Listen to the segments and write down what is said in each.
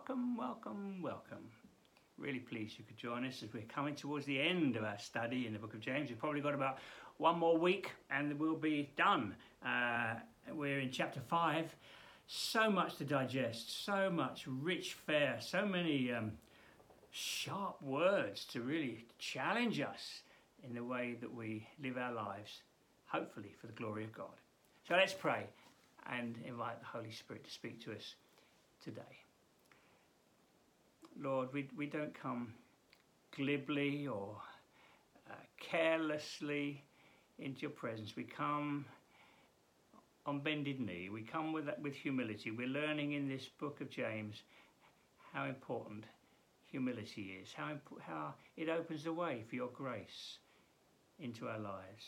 welcome, welcome, welcome. Really pleased you could join us as we're coming towards the end of our study in the book of James. We've probably got about one more week and we'll be done. Uh, we're in chapter 5. So much to digest, so much rich fare, so many um, sharp words to really challenge us in the way that we live our lives, hopefully for the glory of God. So let's pray and invite the Holy Spirit to speak to us today. Lord, we, we don't come glibly or uh, carelessly into your presence. We come on bended knee. We come with, with humility. We're learning in this book of James how important humility is, how, how it opens the way for your grace into our lives.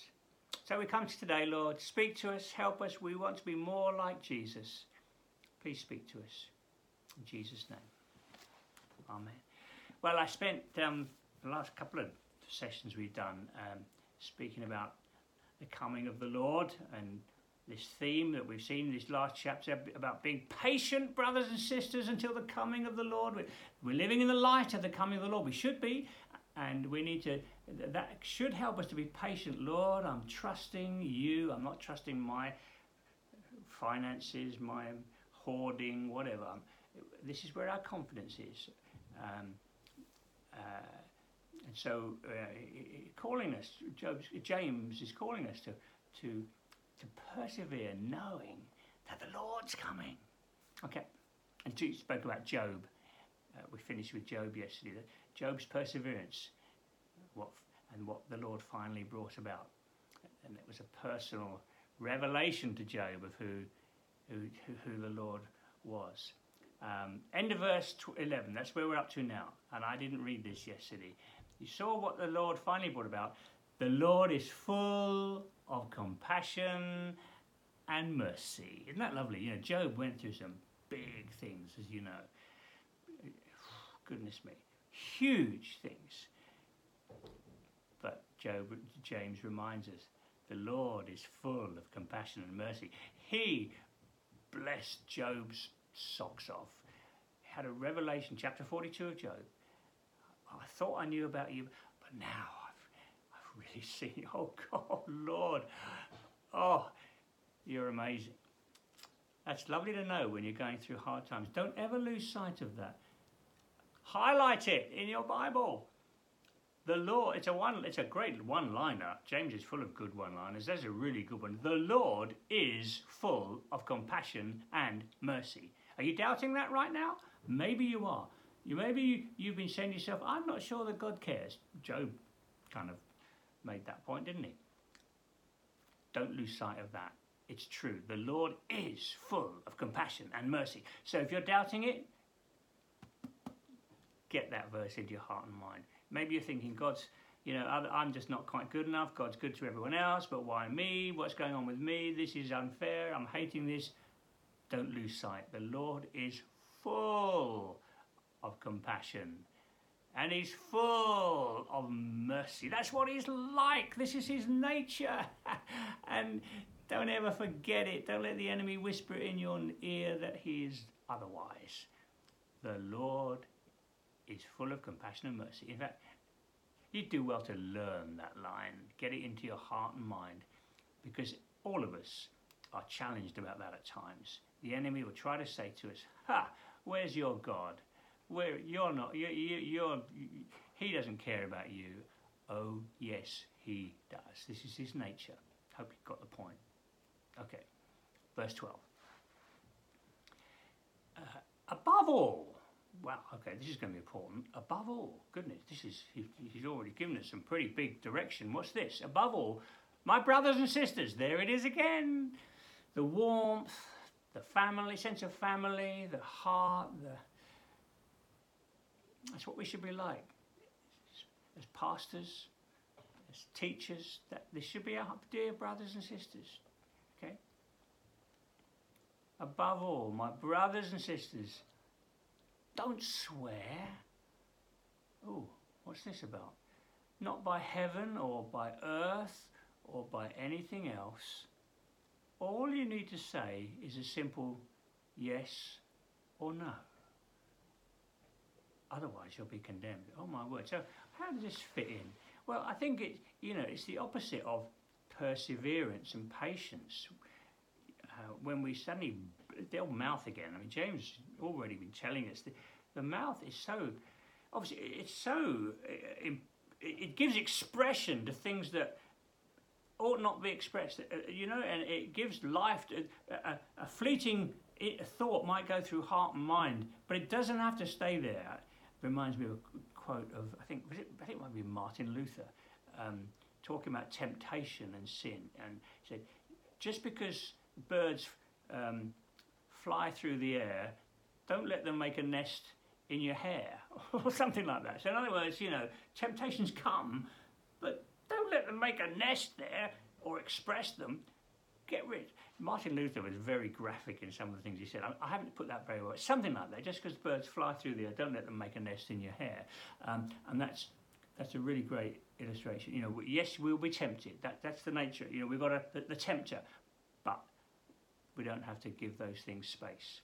So we come to today, Lord, speak to us, help us. We want to be more like Jesus. Please speak to us. In Jesus' name. Amen. Well, I spent um, the last couple of sessions we've done um, speaking about the coming of the Lord and this theme that we've seen in this last chapter about being patient, brothers and sisters, until the coming of the Lord. We're, we're living in the light of the coming of the Lord. We should be, and we need to, that should help us to be patient. Lord, I'm trusting you. I'm not trusting my finances, my hoarding, whatever. This is where our confidence is. Um, uh, and so, uh, calling us, James is calling us to, to, to persevere, knowing that the Lord's coming. Okay, and you spoke about Job. Uh, we finished with Job yesterday. Job's perseverance, what and what the Lord finally brought about, and it was a personal revelation to Job of who, who, who the Lord was. Um, end of verse 11, that's where we're up to now. And I didn't read this yesterday. You saw what the Lord finally brought about. The Lord is full of compassion and mercy. Isn't that lovely? You know, Job went through some big things, as you know. Goodness me, huge things. But Job, James reminds us the Lord is full of compassion and mercy. He blessed Job's socks off. Had a revelation, chapter 42 of Job. I thought I knew about you, but now I've, I've really seen, oh God, Lord, oh, you're amazing. That's lovely to know when you're going through hard times. Don't ever lose sight of that. Highlight it in your Bible. The Lord, it's a one, it's a great one-liner. James is full of good one-liners. There's a really good one. The Lord is full of compassion and mercy. Are you doubting that right now? Maybe you are. You maybe you've been saying to yourself, "I'm not sure that God cares." Job kind of made that point, didn't he? Don't lose sight of that. It's true. The Lord is full of compassion and mercy. So if you're doubting it, get that verse into your heart and mind. Maybe you're thinking, God's, you know, I'm just not quite good enough. God's good to everyone else, but why me? What's going on with me? This is unfair. I'm hating this. Don't lose sight. The Lord is full of compassion and he's full of mercy. That's what he's like. This is his nature. and don't ever forget it. Don't let the enemy whisper in your ear that he is otherwise. The Lord is full of compassion and mercy. In fact, you'd do well to learn that line, get it into your heart and mind, because all of us are challenged about that at times. The enemy will try to say to us, Ha, where's your God? Where you're not, you, you, you're, he doesn't care about you. Oh, yes, he does. This is his nature. Hope you got the point. Okay, verse 12. Uh, above all, wow, okay, this is going to be important. Above all, goodness, this is, he, he's already given us some pretty big direction. What's this? Above all, my brothers and sisters, there it is again. The warmth, the family, sense of family, the heart, the, that's what we should be like. As pastors, as teachers, that this should be our dear brothers and sisters. Okay? Above all, my brothers and sisters, don't swear. Oh, what's this about? Not by heaven or by earth or by anything else. All you need to say is a simple yes or no. otherwise you'll be condemned. Oh my word. So how does this fit in? Well, I think it, you know, it's the opposite of perseverance and patience. Uh, when we suddenly, the old mouth again. I mean, James already been telling us the, the mouth is so, obviously, it's so, uh, it gives expression to things that ought not be expressed. Uh, you know, and it gives life to a, a fleeting thought might go through heart and mind, but it doesn't have to stay there. It reminds me of a quote of I think it, I think it might be Martin Luther um, talking about temptation and sin, and he said just because birds um, fly through the air, don't let them make a nest in your hair or something like that. So in other words, you know, temptations come, but let them make a nest there or express them. Get rid. Martin Luther was very graphic in some of the things he said. I, I haven't put that very well. Something like that. Just because birds fly through the air, don't let them make a nest in your hair. Um, and that's that's a really great illustration. You know, yes, we'll be tempted. That that's the nature. You know, we've got a, the, the tempter, but we don't have to give those things space.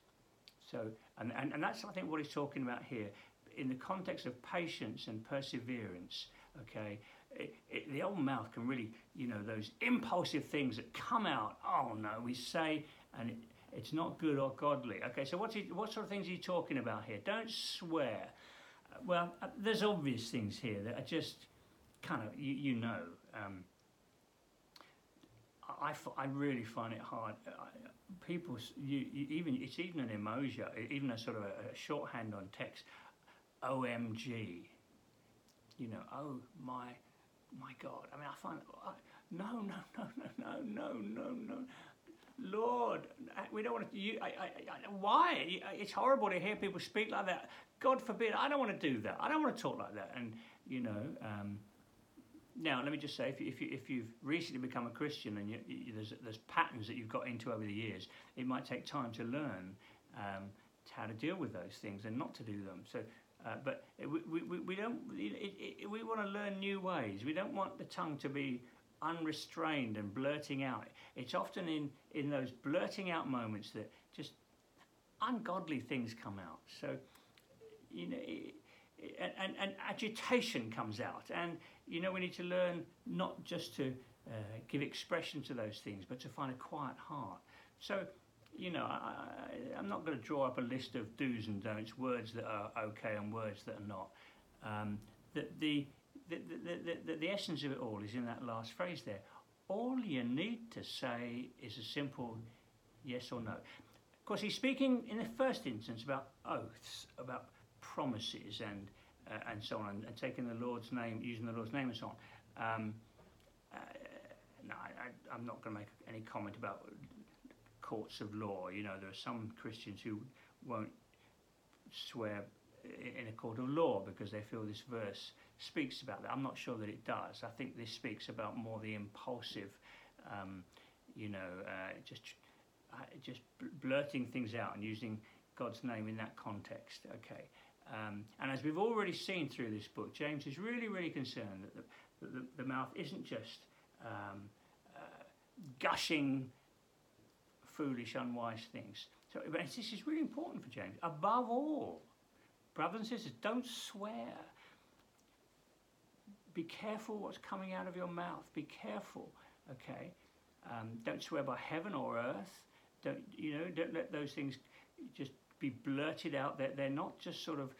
So, and, and, and that's I think what he's talking about here, in the context of patience and perseverance. Okay, it, it, the old mouth can really, you know, those impulsive things that come out. Oh no, we say, and it, it's not good or godly. Okay, so what's he, what sort of things are you talking about here? Don't swear. Uh, well, uh, there's obvious things here that are just kind of, you, you know. Um, I, I really find it hard. I, people, you, you, even it's even an emoji, even a sort of a, a shorthand on text. OMG. You know, oh my my God. I mean, I find, no, no, no, no, no, no, no, no. Lord, we don't want to. You, I, I, I, why? It's horrible to hear people speak like that. God forbid. I don't want to do that. I don't want to talk like that. And you know, um, now let me just say, if, you, if, you, if you've recently become a Christian and you, you, there's there's patterns that you've got into over the years, it might take time to learn um, how to deal with those things and not to do them. So uh, but we, we, we don't. It, it, we want to learn new ways. We don't want the tongue to be unrestrained and blurting out. It's often in in those blurting out moments that just ungodly things come out. So you know. and, and, and agitation comes out, and you know we need to learn not just to uh, give expression to those things, but to find a quiet heart. So you know, I, am not going to draw up a list of do's and don'ts, words that are okay and words that are not. Um, the, the, the, the, the, essence of it all is in that last phrase there. All you need to say is a simple yes or no. Of course, he's speaking in the first instance about oaths, about promises, and uh, and so on, and, and, taking the Lord's name, using the Lord's name, and so on. Um, uh, no, I, am not going to make any comment about courts of law. You know, there are some Christians who won't swear in a court of law because they feel this verse speaks about that. I'm not sure that it does. I think this speaks about more the impulsive, um, you know, uh, just uh, just blurting things out and using God's name in that context. Okay. Um, and as we've already seen through this book, James is really, really concerned that the, the, the mouth isn't just um, uh, gushing foolish, unwise things. So this is really important for James. Above all, brothers and sisters, don't swear. Be careful what's coming out of your mouth. Be careful, okay? Um, don't swear by heaven or earth. Don't you know? Don't let those things just be blurted out. They're, they're not just sort of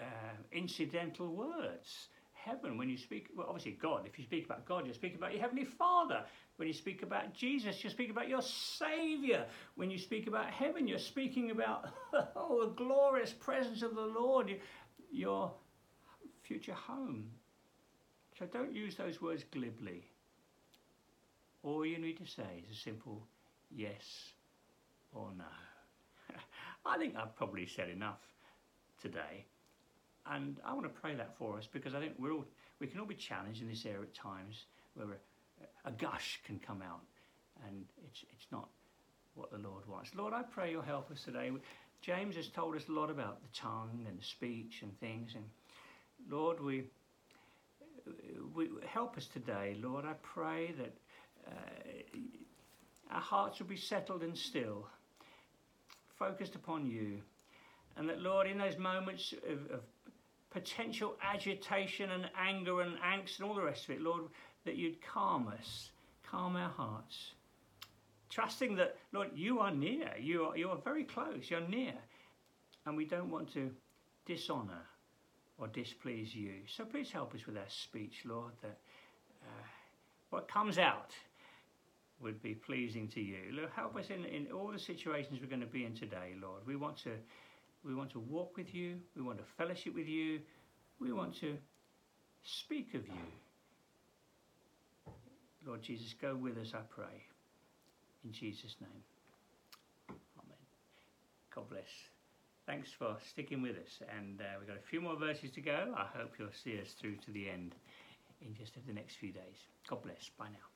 uh, incidental words heaven, when you speak, well, obviously God, if you speak about God, you speak about your Heavenly Father. When you speak about Jesus, you speak about your Savior. When you speak about heaven, you're speaking about oh, the glorious presence of the Lord, your future home. So don't use those words glibly. All you need to say is a simple yes or no. I think I've probably said enough today. And I want to pray that for us because I think we're all, we can all be challenged in this area at times where a, gush can come out and it's, it's not what the Lord wants. Lord, I pray you'll help us today. James has told us a lot about the tongue and the speech and things. And Lord, we, we help us today. Lord, I pray that uh, our hearts will be settled and still, focused upon you. And that, Lord, in those moments of, of potential agitation and anger and angst and all the rest of it, Lord, that you'd calm us, calm our hearts. Trusting that, Lord, you are near, you are, you are very close, you're near, and we don't want to dishonour or displease you. So please help us with our speech, Lord, that uh, what comes out would be pleasing to you. Lord, help us in, in all the situations we're going to be in today, Lord. We want to we want to walk with you, we want to fellowship with you, we want to speak of you. Lord Jesus, go with us, I pray. In Jesus' name. Amen. God bless. Thanks for sticking with us. And uh, we've got a few more verses to go. I hope you'll see us through to the end in just the next few days. God bless. Bye now.